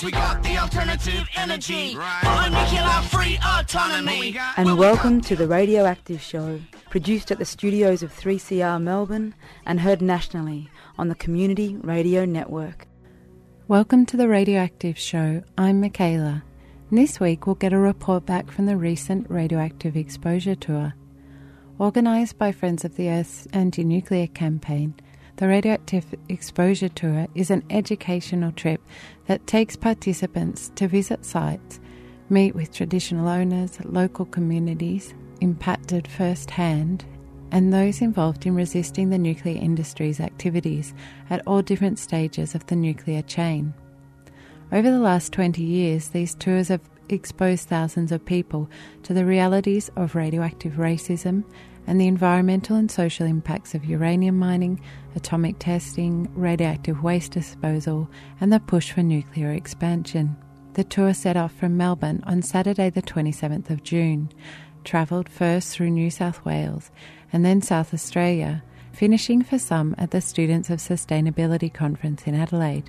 Cause we got the alternative energy. For nuclear free autonomy. And welcome to the Radioactive Show, produced at the studios of 3CR Melbourne and heard nationally on the Community Radio Network. Welcome to the Radioactive Show. I'm Michaela. This week we'll get a report back from the recent Radioactive Exposure Tour. Organised by Friends of the Earth's anti nuclear campaign, the Radioactive Exposure Tour is an educational trip that takes participants to visit sites, meet with traditional owners, local communities impacted firsthand, and those involved in resisting the nuclear industry's activities at all different stages of the nuclear chain. Over the last 20 years, these tours have exposed thousands of people to the realities of radioactive racism and the environmental and social impacts of uranium mining, atomic testing, radioactive waste disposal, and the push for nuclear expansion. The tour set off from Melbourne on Saturday, the 27th of June, travelled first through New South Wales and then South Australia, finishing for some at the Students of Sustainability Conference in Adelaide.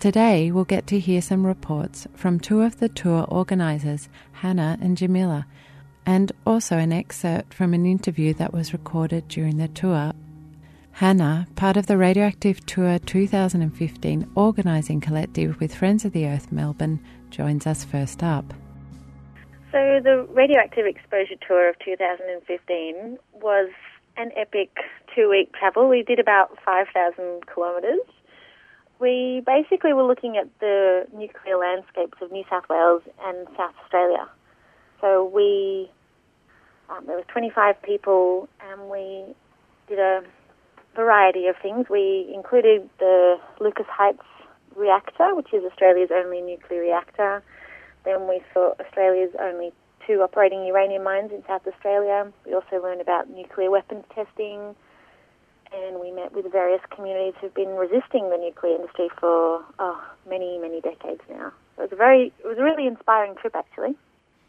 Today, we'll get to hear some reports from two of the tour organisers, Hannah and Jamila, and also an excerpt from an interview that was recorded during the tour. Hannah, part of the Radioactive Tour 2015 organising collective with Friends of the Earth Melbourne, joins us first up. So, the Radioactive Exposure Tour of 2015 was an epic two week travel. We did about 5,000 kilometres. We basically were looking at the nuclear landscapes of New South Wales and South Australia. So, we um, there was 25 people, and we did a variety of things. We included the Lucas Heights reactor, which is Australia's only nuclear reactor. Then we saw Australia's only two operating uranium mines in South Australia. We also learned about nuclear weapons testing, and we met with various communities who've been resisting the nuclear industry for oh, many, many decades now. It was a very, it was a really inspiring trip, actually.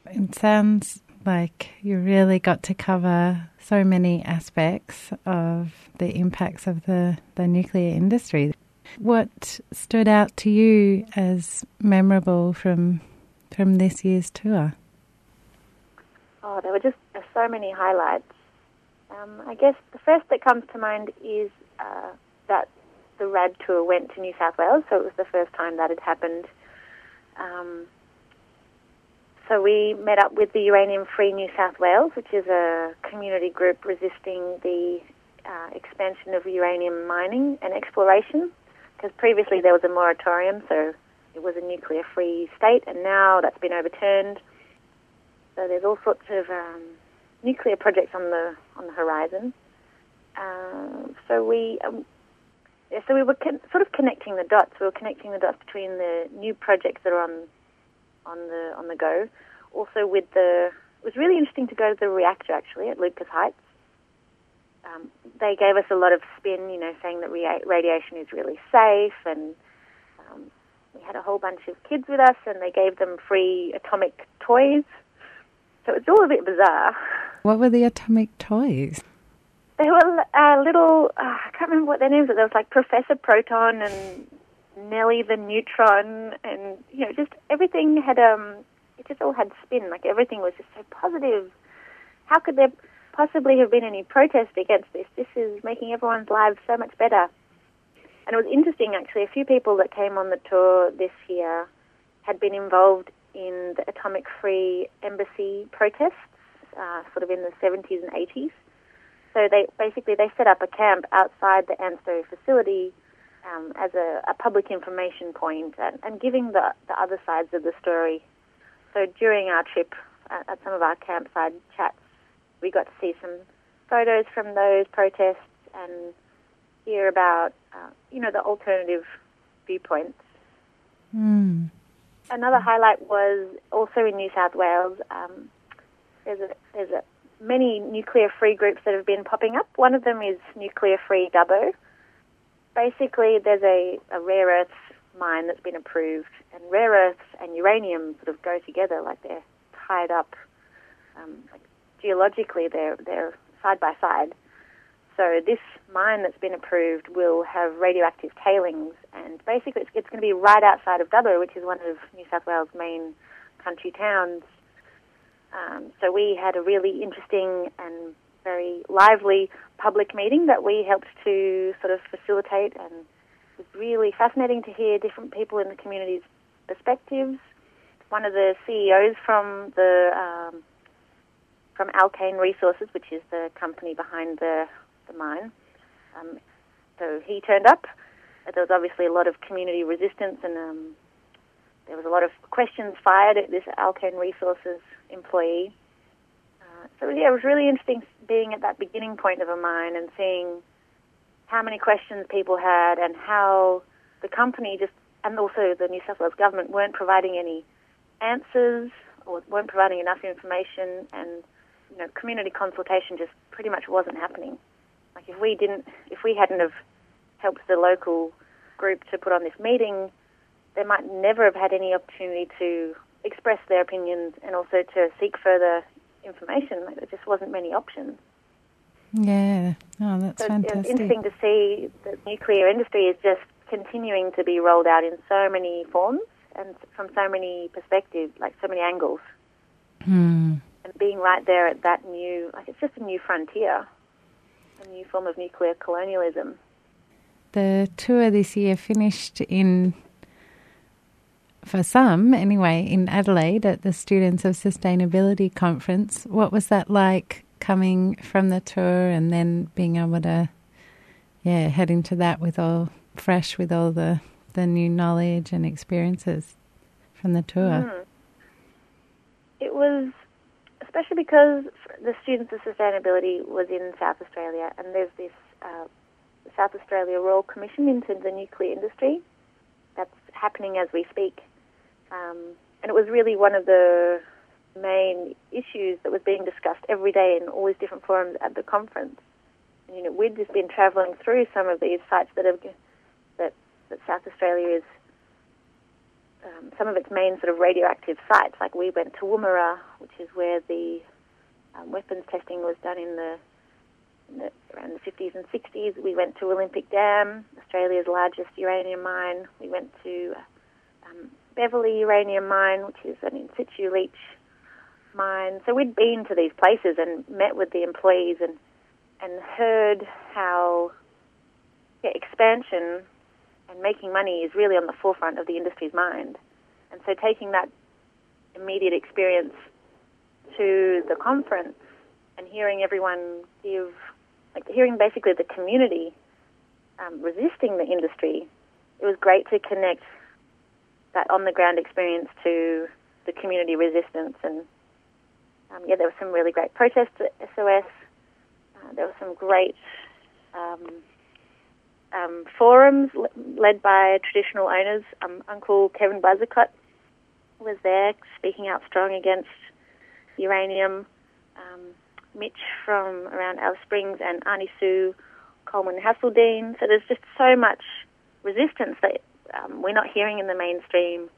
It sounds like you really got to cover so many aspects of the impacts of the, the nuclear industry. What stood out to you as memorable from from this year's tour? Oh, there were just so many highlights. Um, I guess the first that comes to mind is uh, that the RAD tour went to New South Wales, so it was the first time that had happened. Um, so we met up with the Uranium Free New South Wales, which is a community group resisting the uh, expansion of uranium mining and exploration. Because previously there was a moratorium, so it was a nuclear free state, and now that's been overturned. So there's all sorts of um, nuclear projects on the on the horizon. Uh, so we um, so we were con- sort of connecting the dots. We were connecting the dots between the new projects that are on on the on the go. Also, with the it was really interesting to go to the reactor actually at Lucas Heights. Um, they gave us a lot of spin, you know, saying that rea- radiation is really safe, and um, we had a whole bunch of kids with us, and they gave them free atomic toys. So it's all a bit bizarre. What were the atomic toys? They were uh, little, uh, I can't remember what their names were. There was like Professor Proton and Nellie the Neutron, and you know, just everything had um, it just all had spin. Like everything was just so positive. How could there possibly have been any protest against this? This is making everyone's lives so much better. And it was interesting, actually. A few people that came on the tour this year had been involved in the atomic free embassy protests, uh, sort of in the 70s and 80s. So they basically they set up a camp outside the ANSTO facility um, as a, a, public information point and, and giving the, the other sides of the story. So during our trip at, at some of our campsite chats, we got to see some photos from those protests and hear about, uh, you know, the alternative viewpoints. Mm. Another highlight was also in New South Wales. Um, there's a there's a many nuclear free groups that have been popping up. One of them is Nuclear Free Dubbo, basically there's a, a rare earths mine that's been approved, and rare earths and uranium sort of go together, like they're tied up. Um, like geologically, they're they're side by side. So this mine that's been approved will have radioactive tailings, and and basically it's, it's going to be right outside of Dubbo, which is one of New South Wales' main country towns. Um, so we had a really interesting and very lively public meeting that we helped to sort of facilitate, and it was really fascinating to hear different people in the community's perspectives. One of the CEOs from the um, from Alkane Resources, which is the company behind the the mine. Um, so he turned up. There was obviously a lot of community resistance, and um, there was a lot of questions fired at this Alkane Resources employee. So yeah, it was really interesting being at that beginning point of a mine and seeing how many questions people had and how the company just and also the New South Wales government weren't providing any answers or weren't providing enough information and you know community consultation just pretty much wasn't happening. Like if we didn't if we hadn't have helped the local group to put on this meeting, they might never have had any opportunity to express their opinions and also to seek further information. Like there just wasn't many options. Yeah, oh, that's so fantastic. It's interesting to see that nuclear industry is just continuing to be rolled out in so many forms and from so many perspectives, like so many angles. Hmm. And being right there at that new, like it's just a new frontier, a new form of nuclear colonialism. The tour this year finished in, for some anyway, in Adelaide at the Students of Sustainability Conference. What was that like coming from the tour and then being able to, yeah, head into that with all fresh with all the, the new knowledge and experiences from the tour? Mm. It was especially because the Students of Sustainability was in South Australia, and there's this uh, South Australia Royal Commission into the nuclear industry that's happening as we speak. Um, and it was really one of the main issues that was being discussed every day in all these different forums at the conference. And, you know, we'd just been travelling through some of these sites that have that, that South Australia is um, some of its main sort of radioactive sites. Like we went to Woomera, which is where the um, weapons testing was done in the, in the, around the 50s and 60s. We went to Olympic Dam, Australia's largest uranium mine. We went to um, Beverley Uranium Mine, which is an in situ leach mine. So we'd been to these places and met with the employees and and heard how yeah, expansion and making money is really on the forefront of the industry's mind. And so taking that immediate experience to the conference and hearing everyone give, like hearing basically the community um, resisting the industry, it was great to connect that on the ground experience to the community resistance. And um, yeah, there were some really great protests at SOS. Uh, there were some great um, um, forums led by traditional owners. Um, Uncle Kevin Buzzacott was there speaking out strong against uranium. Um, Mitch from around Alice Springs and Aunty Sue Coleman Haseldine. So there's just so much resistance that um, we're not hearing in the mainstream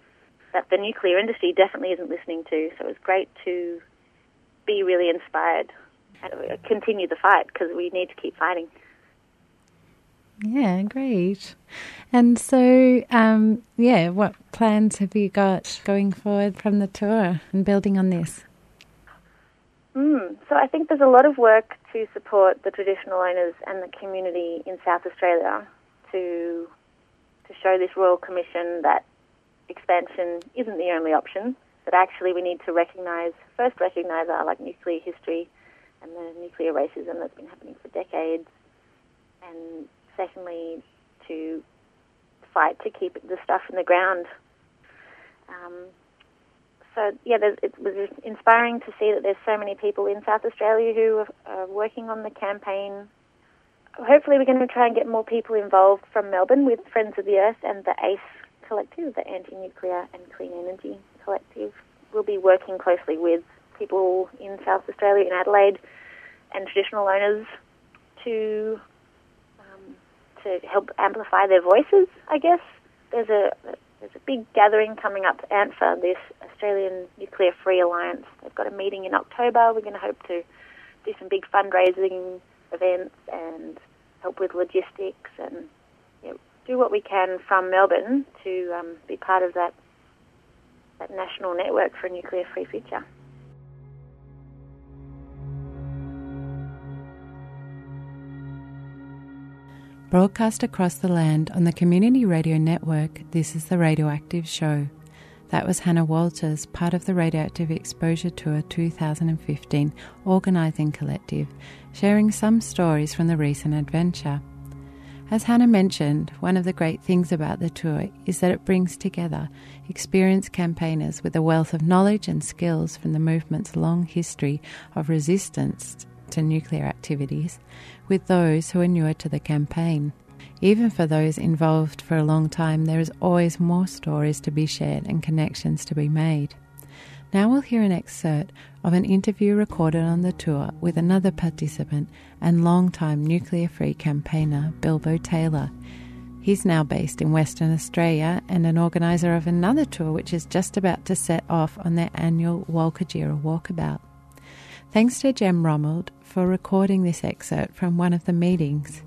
that the nuclear industry definitely isn't listening to. So it was great to be really inspired and continue the fight because we need to keep fighting. Yeah, great. And so, um, yeah, what plans have you got going forward from the tour and building on this? Mm, so I think there's a lot of work to support the traditional owners and the community in South Australia to to show this Royal Commission that expansion isn't the only option. That actually we need to recognise first recognise our like nuclear history and the nuclear racism that's been happening for decades, and secondly, to fight to keep the stuff in the ground. Um, so yeah, it was inspiring to see that there's so many people in South Australia who are, are working on the campaign. Hopefully, we're going to try and get more people involved from Melbourne with Friends of the Earth and the ACE Collective, the Anti-Nuclear and Clean Energy Collective. We'll be working closely with people in South Australia, in Adelaide, and traditional owners to um, to help amplify their voices. I guess there's a there's a big gathering coming up, ANFA, this Australian Nuclear Free Alliance. They've got a meeting in October. We're going to hope to do some big fundraising events and help with logistics and you know, do what we can from Melbourne to um, be part of that that national network for a nuclear-free future. Broadcast across the land on the Community Radio Network, this is the Radioactive Show. That was Hannah Walters, part of the Radioactive Exposure Tour 2015 organising collective, sharing some stories from the recent adventure. As Hannah mentioned, one of the great things about the tour is that it brings together experienced campaigners with a wealth of knowledge and skills from the movement's long history of resistance to nuclear activities with those who are newer to the campaign. Even for those involved for a long time, there is always more stories to be shared and connections to be made. Now we'll hear an excerpt of an interview recorded on the tour with another participant and long-time nuclear free campaigner, Bilbo Taylor. He's now based in Western Australia and an organiser of another tour which is just about to set off on their annual Walkatjurra walkabout. Thanks to Jem Rommeld for recording this excerpt from one of the meetings.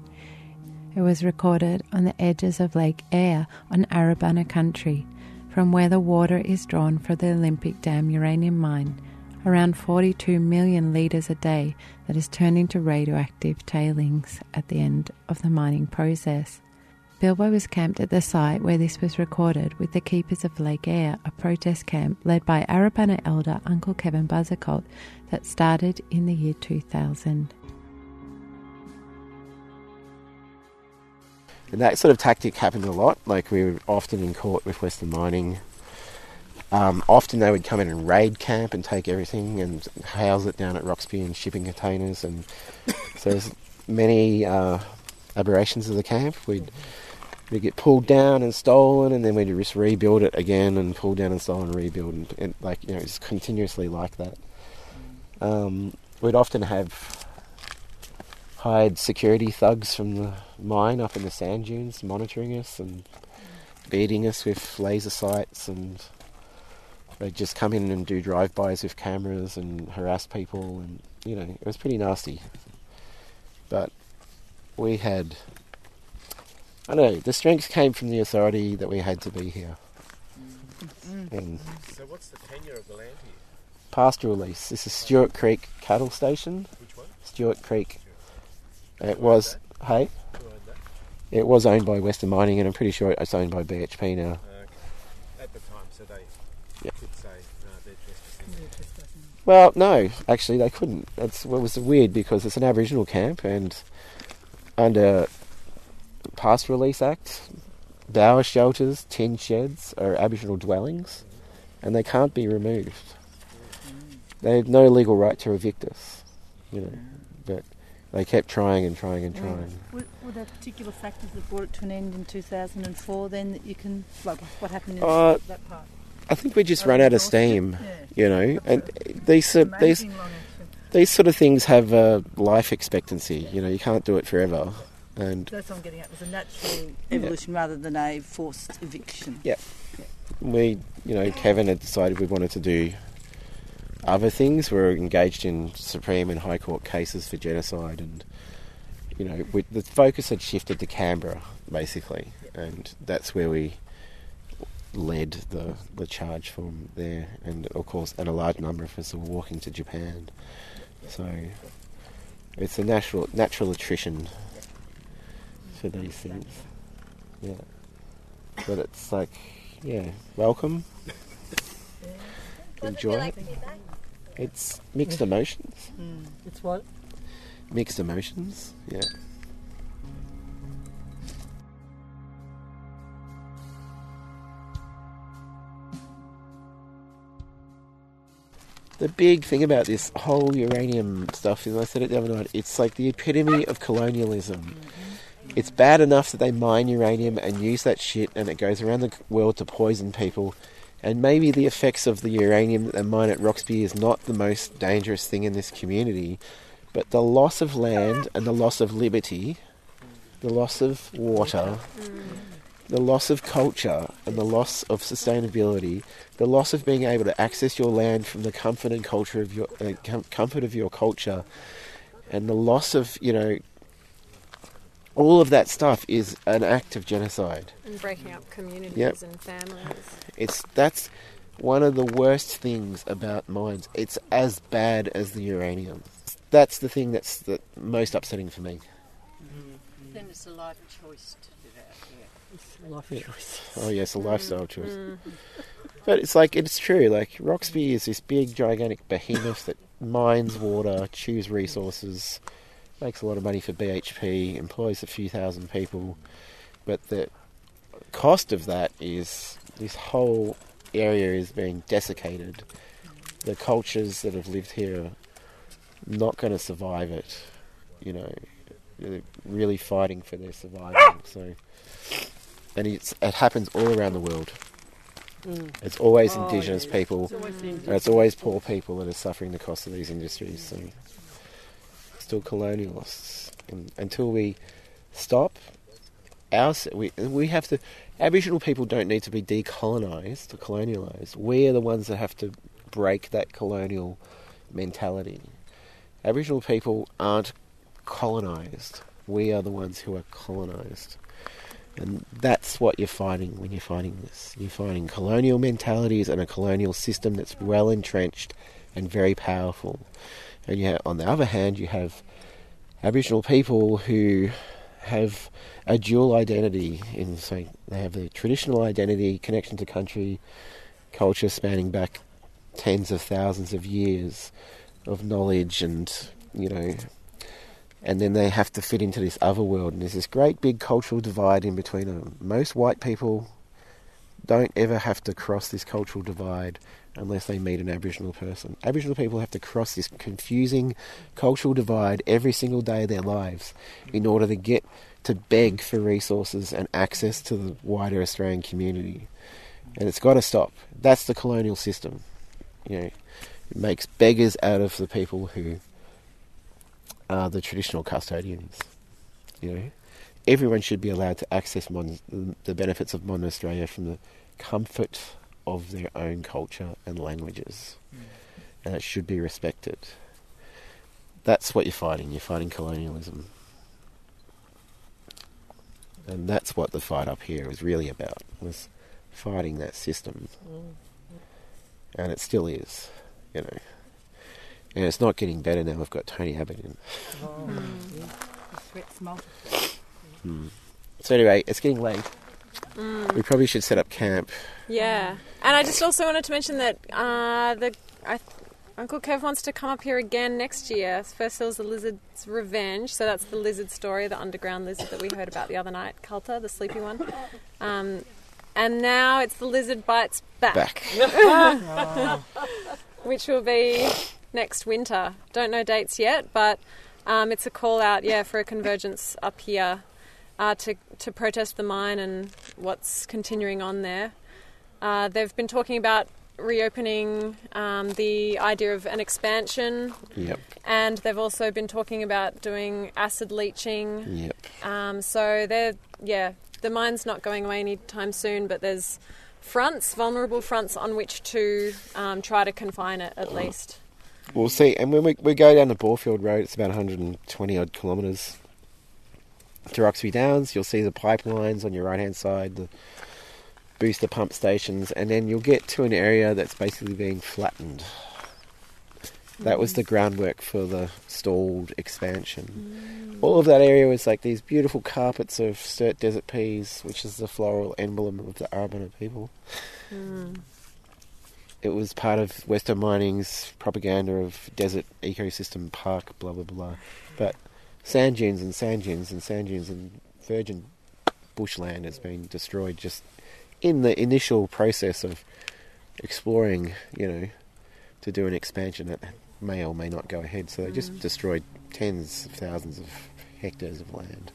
It was recorded on the edges of Lake Eyre on Arabana country, from where the water is drawn for the Olympic Dam uranium mine, around 42 million litres a day that is turned into radioactive tailings at the end of the mining process. Bilbo was camped at the site where this was recorded with the keepers of Lake Eyre, a protest camp led by Arabana elder Uncle Kevin Buzzacott that started in the year 2000. And that sort of tactic happened a lot. Like we were often in court with Western Mining. Um, often they would come in and raid camp and take everything and house it down at Roxby in shipping containers. And so there's many uh, aberrations of the camp. We'd we'd get pulled down and stolen, and then we'd just rebuild it again and pull down and stolen and rebuild, and, and like you know, it's continuously like that. Um, we'd often have hired security thugs from the mine up in the sand dunes monitoring us and beating us with laser sights and they'd just come in and do drive-bys with cameras and harass people and you know it was pretty nasty but we had I don't know the strength came from the authority that we had to be here and So what's the tenure of the land here? pastoral lease this is Stuart Creek cattle station Which one? Stuart Creek it was hey owned? It was owned by Western Mining, and I'm pretty sure it's owned by BHP now. Uh, at the time, so they Yeah. could say no, they're trespassing. Well, no, actually they couldn't. It's well, it was weird because it's an Aboriginal camp, and under Past Release Act, bower shelters, tin sheds are Aboriginal dwellings, and they can't be removed. They have no legal right to evict us, you know, but they kept trying and trying and trying. Were, were there particular factors that brought it to an end in 2004 then that you can, like what happened in Uh, that part? I think we just Oh, ran out of steam, Yeah. you know, and these sort these Amazing long action. these sort of things have a life expectancy. You know, you can't do it forever, and That's what I'm getting at. It was a natural evolution rather than a forced eviction. Yeah. We, you know, Kevin had decided we wanted to do other things. We were engaged in Supreme and High Court cases for genocide, and you know, we, the focus had shifted to Canberra basically, and that's where we led the the charge from there. And of course, and a large number of us were walking to Japan. So it's a natural natural attrition for these things. Yeah, but it's like, yeah, welcome. Enjoy. It's mixed emotions. Mm. It's what? Mixed emotions. Yeah. The big thing about this whole uranium stuff is, I said it the other night, it's like the epitome of colonialism. Mm-hmm. It's bad enough that they mine uranium and use that shit and it goes around the world to poison people. And maybe the effects of the uranium that they mine at Roxby is not the most dangerous thing in this community, but the loss of land and the loss of liberty, the loss of water, the loss of culture and the loss of sustainability, the loss of being able to access your land from the comfort and culture of your uh, com- comfort of your culture, and the loss of you know all of that stuff is an act of genocide. And breaking up communities Yep. and families. It's that's one of the worst things about mines. It's as bad as the uranium. That's the thing that's the most upsetting for me. Then it's a life choice to live out here. It's a life choice. Oh yes, a lifestyle choice. Mm. But it's like it's true. Like Roxby is this big, gigantic behemoth that mines water, chews resources, makes a lot of money for BHP, employs a few thousand people. But the cost of that is this whole area is being desiccated. The cultures that have lived here are not going to survive it. You know, they're really fighting for their survival. So, and it's it happens all around the world. Mm. It's always Oh, indigenous yeah. people, It's always mm. the and it's always poor people that are suffering the cost of these industries. So, still colonialists. And until we stop, our we we have to. Aboriginal people don't need to be decolonised or colonialised. We are the ones that have to break that colonial mentality. Aboriginal people aren't colonised. We are the ones who are colonised. And that's what you're fighting when you're fighting this. You're fighting colonial mentalities and a colonial system that's well entrenched and very powerful. And have, on the other hand, you have Aboriginal people who have a dual identity in saying they have the traditional identity, connection to country, culture spanning back tens of thousands of years of knowledge and you know and then they have to fit into this other world and there's this great big cultural divide in between them. Most white people don't ever have to cross this cultural divide unless they meet an Aboriginal person. Aboriginal people have to cross this confusing cultural divide every single day of their lives in order to get to beg for resources and access to the wider Australian community. And it's got to stop. That's the colonial system. You know, it makes beggars out of the people who are the traditional custodians. You know, everyone should be allowed to access modern, the benefits of modern Australia from the comfort of their own culture and languages, mm. and it should be respected. That's what you're fighting. You're fighting colonialism, and that's what the fight up here was really about. Was fighting that system, mm. and it still is. You know. And it's not getting better now. We've got Tony Abbott in. Oh, hmm. yeah. The threats multiply. Hmm. So anyway, it's getting late. Mm. We probably should set up camp. Yeah, and I just also wanted to mention that uh, the I, Uncle Kev wants to come up here again next year. First, there was the lizard's revenge, so that's the lizard story, the underground lizard that we heard about the other night, Kalta, the sleepy one. Um, and now it's the lizard bites back, Back. which will be next winter. Don't know dates yet, but um, it's a call out, yeah, for a convergence up here uh, to to protest the mine and what's continuing on there. Uh, they've been talking about reopening um, the idea of an expansion, Yep. and they've also been talking about doing acid leaching. Yep. Um, so they're yeah, the mine's not going away anytime soon, but there's fronts, vulnerable fronts on which to um, try to confine it at least. We'll see. And when we, we go down the Borefield Road, it's about 120 odd kilometres to Roxby Downs. You'll see the pipelines on your right hand side, the booster pump stations, and then you'll get to an area that's basically being flattened. That was the groundwork for the stalled expansion. All of that area was like these beautiful carpets of sturt desert peas, which is the floral emblem of the Arabana people. Hmm. It was part of Western Mining's propaganda of desert ecosystem park, blah blah blah. But sand dunes and sand dunes and sand dunes and virgin bushland has been destroyed just in the initial process of exploring, you know, to do an expansion that may or may not go ahead. So they just mm. destroyed tens of thousands of hectares of land.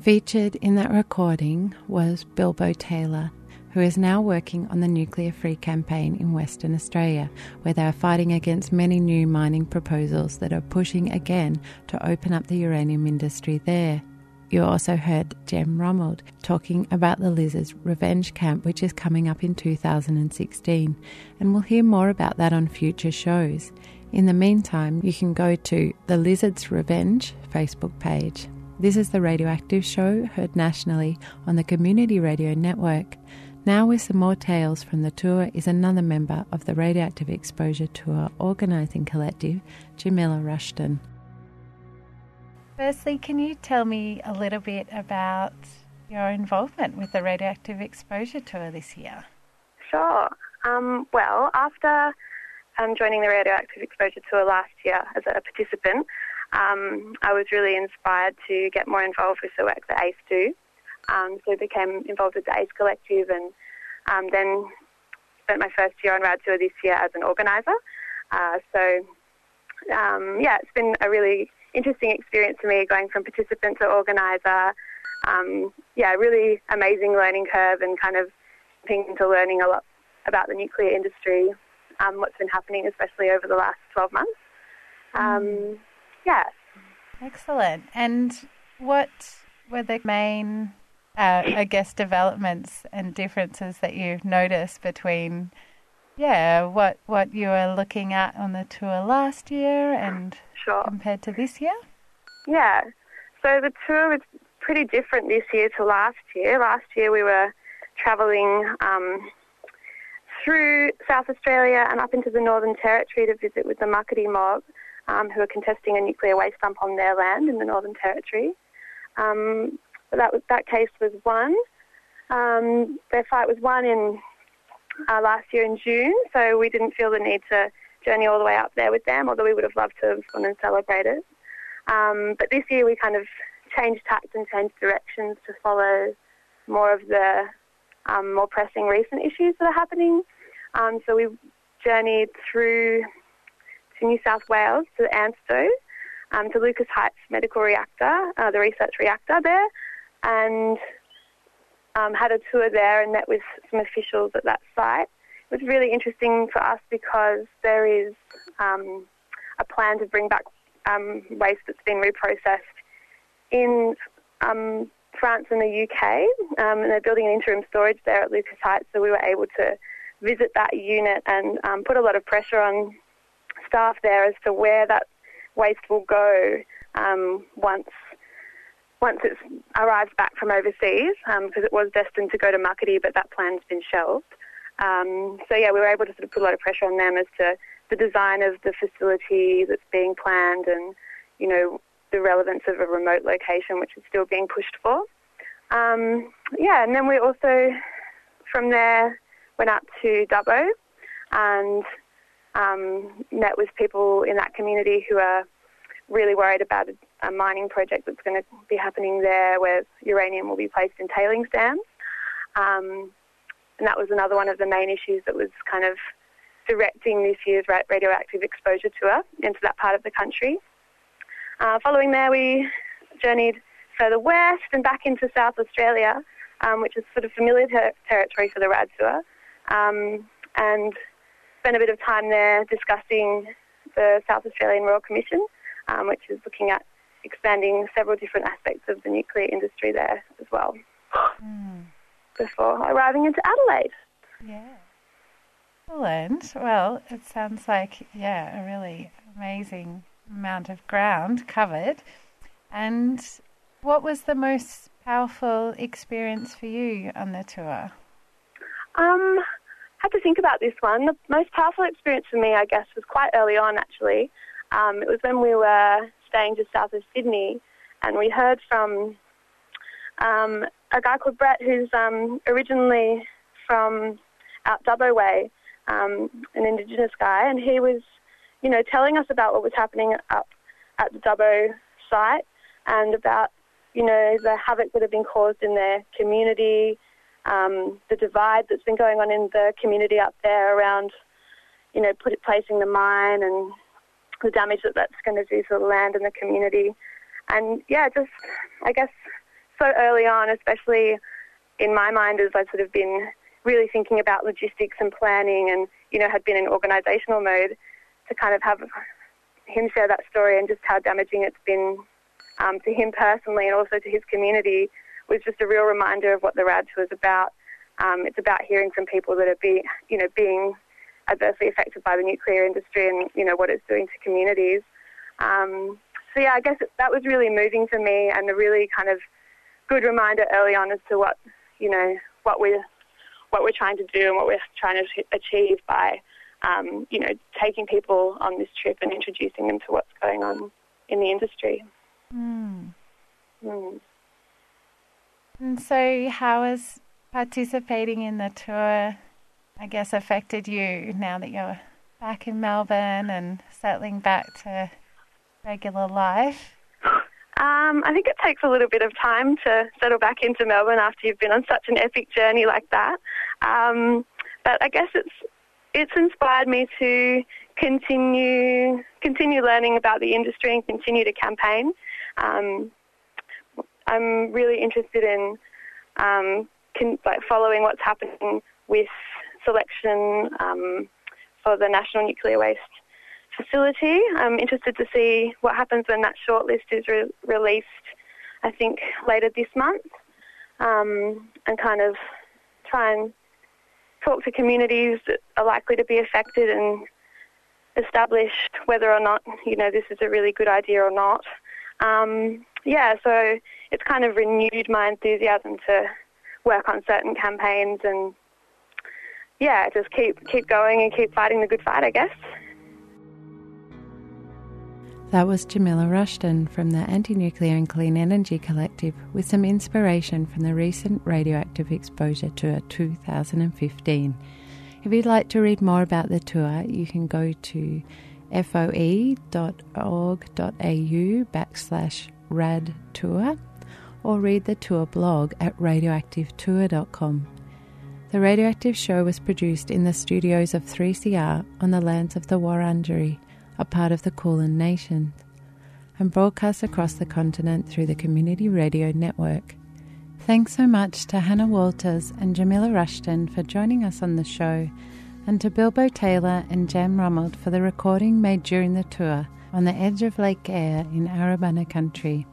Featured in that recording was Bilbo Taylor, who is now working on the nuclear free campaign in Western Australia, where they are fighting against many new mining proposals that are pushing again to open up the uranium industry there. You also heard Jem Rommeld talking about the Lizards Revenge Camp, which is coming up in 2016, and we'll hear more about that on future shows. In the meantime, you can go to the Lizard's Revenge Facebook page. This is the Radioactive Show, heard nationally on the Community Radio Network. Now, with some more tales from the tour, is another member of the Radioactive Exposure Tour organising collective, Jamila Rushton. Firstly, can you tell me a little bit about your involvement with the Radioactive Exposure Tour this year? Sure. Um, well, after um, joining the Radioactive Exposure Tour last year as a participant, um, I was really inspired to get more involved with the work that ACE do. Um, so I became involved with the ACE Collective and um, then spent my first year on Rad Tour this year as an organiser. Uh, so um, yeah, it's been a really interesting experience for me going from participant to organiser. Um, yeah, really amazing learning curve and kind of being into learning a lot about the nuclear industry, um, what's been happening, especially over the last 12 months. Um, yeah. Excellent. And what were the main, uh, I guess, developments and differences that you've noticed between, yeah, what what you were looking at on the tour last year and Sure. compared to this year? Yeah. So the tour was pretty different this year to last year. Last year we were travelling um, through South Australia and up into the Northern Territory to visit with the Muckaty mob, um, who are contesting a nuclear waste dump on their land in the Northern Territory. Um, that was, that case was won. Um, their fight was won in uh, last year in June, so we didn't feel the need to journey all the way up there with them, although we would have loved to have gone and celebrated. Um, but this year we kind of changed tact and changed directions to follow more of the um, more pressing recent issues that are happening. Um, so we journeyed through to New South Wales, to Ansto, um, to Lucas Heights Medical Reactor, uh, the research reactor there, and um, had a tour there and met with some officials at that site. It was really interesting for us because there is um, a plan to bring back um, waste that's been reprocessed in um, France and the UK, um, and they're building an interim storage there at Lucas Heights. So we were able to visit that unit and um, put a lot of pressure on staff there as to where that waste will go once once it's arrived back from overseas, because it was destined to go to Muckaty, but that plan's been shelved. Um, so yeah, we were able to sort of put a lot of pressure on them as to the design of the facility that's being planned and, you know, the relevance of a remote location, which is still being pushed for. Um, yeah, and then we also, from there, went up to Dubbo and um, met with people in that community who are really worried about a, mining project that's going to be happening there where uranium will be placed in tailings dams. Um, and that was another one of the main issues that was kind of directing this year's radioactive exposure tour into that part of the country. Uh, following there, we journeyed further west and back into South Australia, um, which is sort of familiar ter- territory for the RAD tour, um, and spent a bit of time there discussing the South Australian Royal Commission, um, which is looking at expanding several different aspects of the nuclear industry there as well. Before arriving into Adelaide. Yeah. Excellent. Well, it sounds like, yeah, a really amazing amount of ground covered. And what was the most powerful experience for you on the tour? Um, I had to think about this one. The most powerful experience for me, I guess, was quite early on actually. Um, it was when we were staying just south of Sydney and we heard from um, a guy called Brett who's um, originally from out Dubbo Way, um, an Indigenous guy, and he was, you know, telling us about what was happening up at the Dubbo site and about, you know, the havoc that had been caused in their community, um, the divide that's been going on in the community up there around, you know, put, placing the mine and the damage that that's going to do to the land and the community. And yeah, just, I guess, so early on, especially in my mind as I've sort of been really thinking about logistics and planning and, you know, had been in organisational mode to kind of have him share that story and just how damaging it's been um, to him personally and also to his community was just a real reminder of what the RAD is about. Um, it's about hearing from people that are be, you know, being adversely affected by the nuclear industry and you know what it's doing to communities. Um, so yeah, I guess that was really moving for me and a really kind of good reminder early on as to what you know what we're what we're trying to do and what we're trying to achieve by um, you know taking people on this trip and introducing them to what's going on in the industry. Mm. Mm. And so, how has participating in the tour, I guess, affected you now that you're back in Melbourne and settling back to regular life? Um, I think it takes a little bit of time to settle back into Melbourne after you've been on such an epic journey like that. Um, but I guess it's it's inspired me to continue continue learning about the industry and continue to campaign. Um, I'm really interested in um, con- like following what's happening with selection um, for the National Nuclear Waste Facility. I'm interested to see what happens when that shortlist is re- released. I think later this month, um, and kind of try and talk to communities that are likely to be affected and establish whether or not you know this is a really good idea or not. Um, yeah, so it's kind of renewed my enthusiasm to work on certain campaigns and yeah, just keep keep going and keep fighting the good fight, I guess. That was Jamila Rushton from the Anti Nuclear and Clean Energy Collective with some inspiration from the recent Radioactive Exposure Tour 2015. If you'd like to read more about the tour, you can go to foe.org.au backslash rad tour or read the tour blog at radioactivetour.com. The Radioactive Show was produced in the studios of 3CR on the lands of the Wurundjeri a part of the Kulin Nation, and broadcast across the continent through the Community Radio Network. Thanks so much to Hannah Walters and Jamila Rushton for joining us on the show, and to Bilbo Taylor and Jam Rummelt for the recording made during the tour on the edge of Lake Eyre in Arabana country.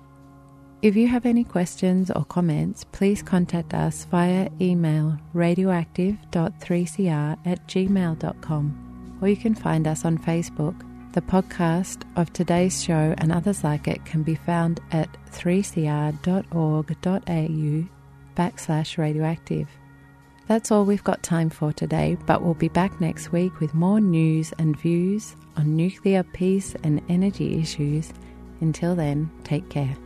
If you have any questions or comments, please contact us via email radioactive.3cr at gmail.com or you can find us on Facebook. The podcast of today's show and others like it can be found at 3cr.org.au backslash radioactive. That's all we've got time for today, but we'll be back next week with more news and views on nuclear peace and energy issues. Until then, take care.